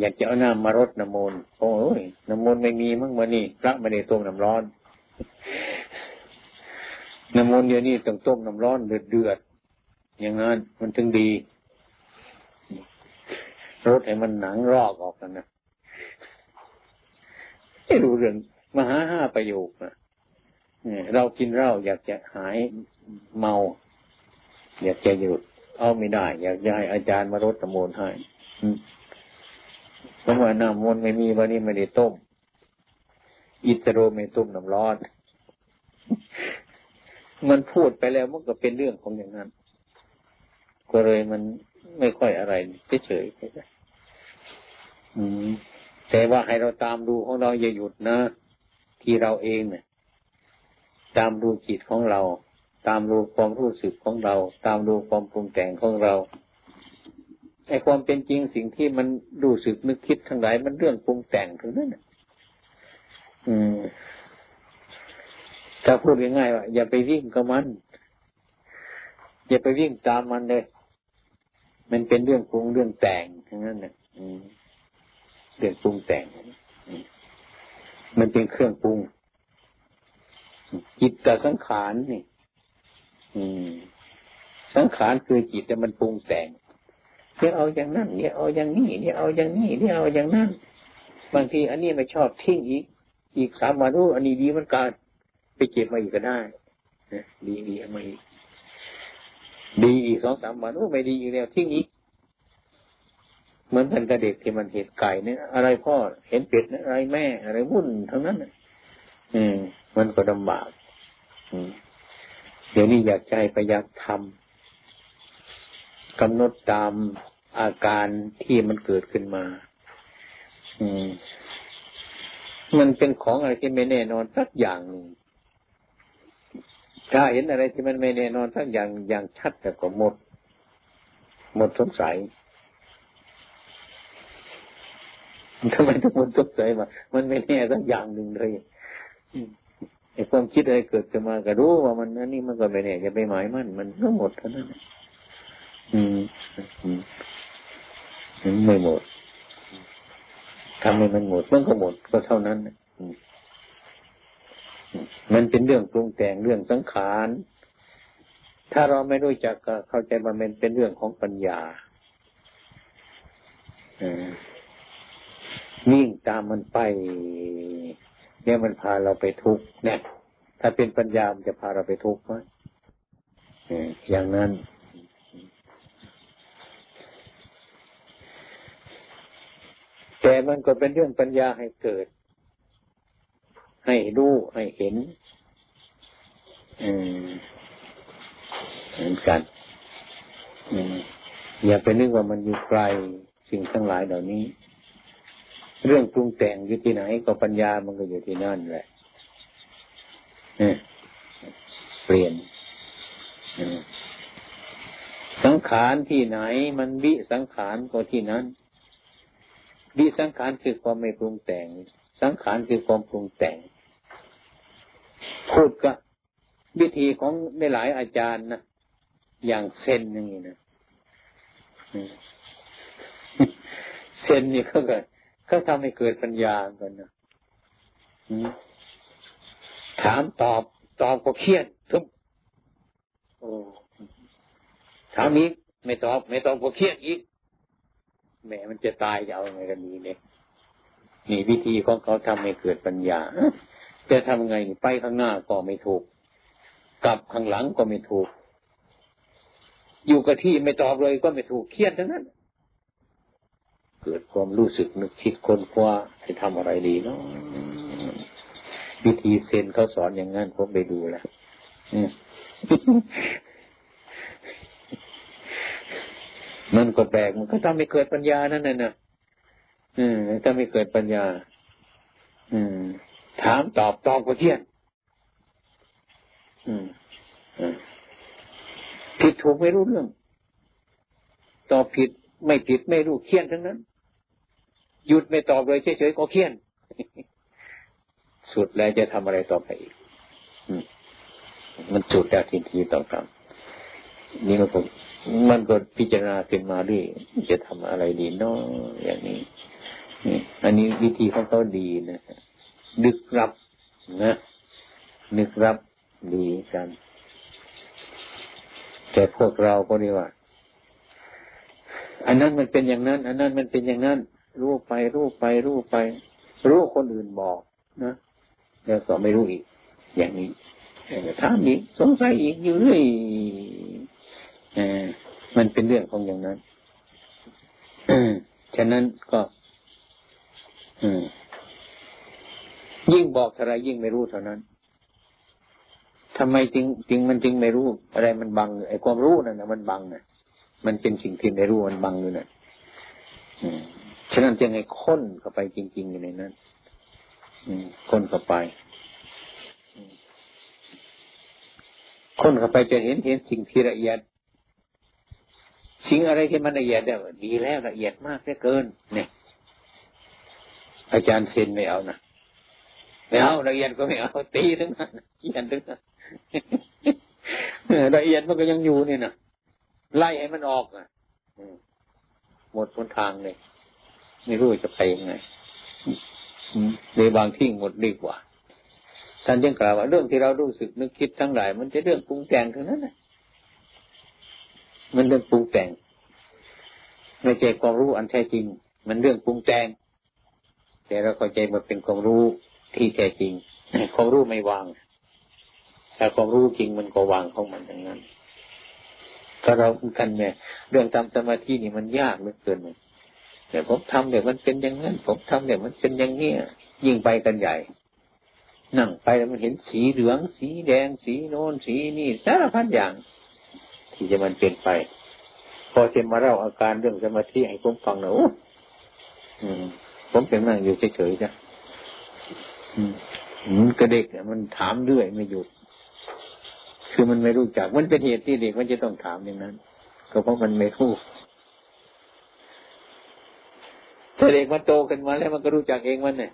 อยากจะเอาน้ำมารดน้ำมนต์โอ้ยน้ำมนต์ไม่มีมั้งวันนี้พระไม่ได้ต้มน้ำร้อนน้ำมนต์เดี๋ยวนี้ต้องต้มน้ำร้อนเดือดเดือดอย่างนั้นมันถึงดีรดให้มันหนังรอกออกกันนะไม่รู้เรื่องมหาห้าประโยคนะเรากินเหล้าอยากจะหายเมา อยากจะหยุดเอาไม่ได้ อยากจะให้อาจารย์มารดน้ำมนต์ให้เพราะว่าน้ำมนต์ไม่มีวันนี้ไม่ได้ต้ม อิตโรไม่ต้มน้ำร้อน มันพูดไปแล้วมันก็เป็นเรื่องของอย่างนั้น ก็เลยมันไม่ค่อยอะไรเฉยๆไปแต่ว่าให้เราตามดูของเราอย่าหยุดนะ ที่เราเองเนี่ย ตามดูจิตของเรา ตามรูความรู้สึกของเรา ตามรูความปรุงแต่งของเราไอ้ความเป็นจริงสิ่งที่มันรู้สึกนึกคิดทั้งหลายมันเรื่องปรุงแต่งทั้งนั้นอืมถ้าพูดง่ายๆว่าอย่าไปวิ่งกับมัน อย่าไปวิ่งตามมันเลย มันเป็นเรื่องปรุงเรื่องแต่งทั้งนั้นนะเรื่องปรุงแต่ง มันเป็นเครื่องปรุงจิตกับสังขารนี่ สังขารคือจิตแต่มันปรุงแต่งเนี่ยเอาอย่างนั้นเนี่ยเอาอย่างนี้เนี่ยเอาอย่างนี้เนี่ยเอาอย่างนั้นบางทีอันนี้ไม่ชอบทิ้งอีก อีกสามวันโอ้อันนี้ดีมันการไปเก็บมาอีกก็ได้ดีดีมาอีกดีอีกสองสามวันโอ้ไม่ดีอีกแล้วทิ้งอีกเหมือนกันกับเด็กที่มันเห็นไก่เนี่ยอะไรพ่อเห็นเป็ดอะไรแม่ อะไรวุ่นทั้งนั้นอืมมันก็ลำบาก อืม เดี๋ยวนี้อยากใจไปอยากทำกำหนดตามอาการที่มันเกิดขึ้นมา อืม มันเป็นของอะไรที่ไม่แน่นอนสักอย่างหนึ่งถ้าเห็นอะไรที่มันไม่แน่นอนสักอย่างอย่างชัดแต่ก็หมด หมดสงสัยทำไมต้องหมดสงสัยว่ามันไม่แน่สักอย่างหนึ่งเลย ไอ้ความคิดอะไรเกิดขึ้นมาก็รู้ว่ามันอันนี้มันก็ไม่แน่จะไปหมายมั่นมันก็หมดเท่านั้นอืมอืมไม่หมดทำให้มันหมดมันก็หมดก็เท่านั้นมันเป็นเรื่องปรุงแต่งเรื่องสังขาร ถ้าเราไม่รู้จักก็เข้าใจว่ามันเป็นเรื่องของปัญญาวิ่งตามมันไป เนี่ยมันพาเราไปทุกข์เนี่ย ถ้าเป็นปัญญามันจะพาเราไปทุกข์ไหมอย่างนั้น แต่มันก็เป็นเรื่องปัญญาให้เกิด ให้รู้ให้เห็นเหมือนกันอย่าไปนึกว่ามันอยู่ไกลสิ่งทั้งหลายเหล่านี้ เรื่องปรุงแต่งอยู่ที่ไหนก็ปัญญามันก็อยู่ที่นั่นแหละเปลี่ยนสังขารที่ไหน มันวิสังขารก็ที่นั้นวิสังขารคือความไม่ปรุงแต่ง สังขารคือความปรุงแต่งพูดก็วิธีของในหลายอาจารย์นะอย่างเซนอย่างนี้นะเซนนี่เขา ก็เขาทำให้เกิดปัญญากันนะถามตอบ ตอบก็เครียดทุบโอ้ถามอีกไม่ตอบ ไม่ตอบก็เครียดอีกแหมมันจะตายจะเอาไงกันนี้เนี่ยนี่วิธีของเขาทำให้เกิดปัญญาจะทำไงไปข้างหน้าก็ไม่ถูก กลับข้างหลังก็ไม่ถูก อยู่กับที่ไม่ตอบเลยก็ไม่ถูกเครียดทั้งนั้น เกิดความรู้สึกนึกคิดคนคว้าจะทำอะไรดีเนาะวิธีเซนเขาสอนอย่างนั้นผมไปดูแล้วมันก็แปลกมันก็ทำให้เกิดปัญญานั่นน่ะอืมถ้าไม่เกิดปัญญา อืม ถามตอบตอบก็เที่ยนอืมผิดถูกไม่รู้เรื่อง ตอบผิดไม่ผิดไม่รู้เคียนทั้งนั้น หยุดไม่ตอบเลยเฉยๆก็เคียน สุดแล้วจะทำอะไรต่อไปอีกมันสุดแล้วทีทีต่อๆนี่มันก็มันก็พิจารณาขึ้นมาด้วยจะทำอะไรดีเนาะอย่างนี้อันนี้วิธีของเขาดีนะนึกรับนะนึกรับดีกัน แต่พวกเราก็เรียกว่า อันนั้นมันเป็นอย่างนั้น อันนั้นมันเป็นอย่างนั้น รู้ไป รู้ไป รู้ไป รู้คนอื่นบอกนะแล้วก็ไม่รู้อีก อย่างนี้ถามอีกสงสัยอีกอยู่เรื่อยมันเป็นเรื่องของอย่างนั้นฉะนั้นก็ยิ่งบอกเท่าไรยิ่งไม่รู้เท่านั้นทำไมจริงจริงมันจริงไม่รู้อะไรมันบังไอ้ความรู้นั่นนะมันบังนะมันเป็นสิ่งที่ไม่รู้มันบังอยู่นะ ฉะนั้นจึงไอ้ค้นเข้าไปจริง ๆ อยู่ในนั้นค้นเข้าไปค้นเข้าไปจะเห็นเห็นสิ่งที่ละเอียด สิ่งอะไรที่มันละเอียดเนี่ยดีแล้วละเอียดมากเหลือเกิน เนี่ย อาจารย์เซนไม่เอานะไม่เอาละเอียดก็ไม่เอาตีทั้งนั้นเอียดทั้งนั้นละเอียดมันก็ยังอยู่เนี่ยนะไล่ให้มันออกอะหมดหนทางเลย ไม่รู้จะไปยังไงในบางที่หมดดีกว่าท่านยังกล่าวว่าเรื่องที่เรารู้สึกนึกคิดทั้งหลาย มันจะเรื่องปรุงแต่งทั้งนั้นนะมันเรื่องปรุงแต่งไม่ใช่ความรู้อันแท้จริง มันเรื่องปรุงแต่งแต่เราเข้าใจมันเป็นความรู้ที่แท้จริงความรู้ไม่วางแต่ความรู้จริงมันก็วางของมันอย่างนั้นถ้าเรากันเนี่ยเรื่องทำสมาธินี่มันยากเหลือเกิน เลยแต่ผมทำเนี่ยมันเป็นอย่างนั้น ผมทำเนี่ยมันเป็นอย่างเนี้ยยิ่งไปกันใหญ่ นั่งไปแล้วมันเห็นสีเหลือง สีแดง สีโน้นสีนี่สารพัดอย่าง ที่จะมันเป็นไป พอเทมาเล่าอาการเรื่องสมาธิให้ผมฟังนะโอ้ผมเป็นนั่งอยู่เฉยๆจ้ะมันกระเด็กมันถามเรื่อยไม่หยุด คือมันไม่รู้จัก มันเป็นเหตุที่เด็กมันจะต้องถามอย่างนั้น ก็เพราะมันไม่รู้ ถ้าเด็กมันโตขึ้นมาแล้วมันก็รู้จักเองมันเนี่ย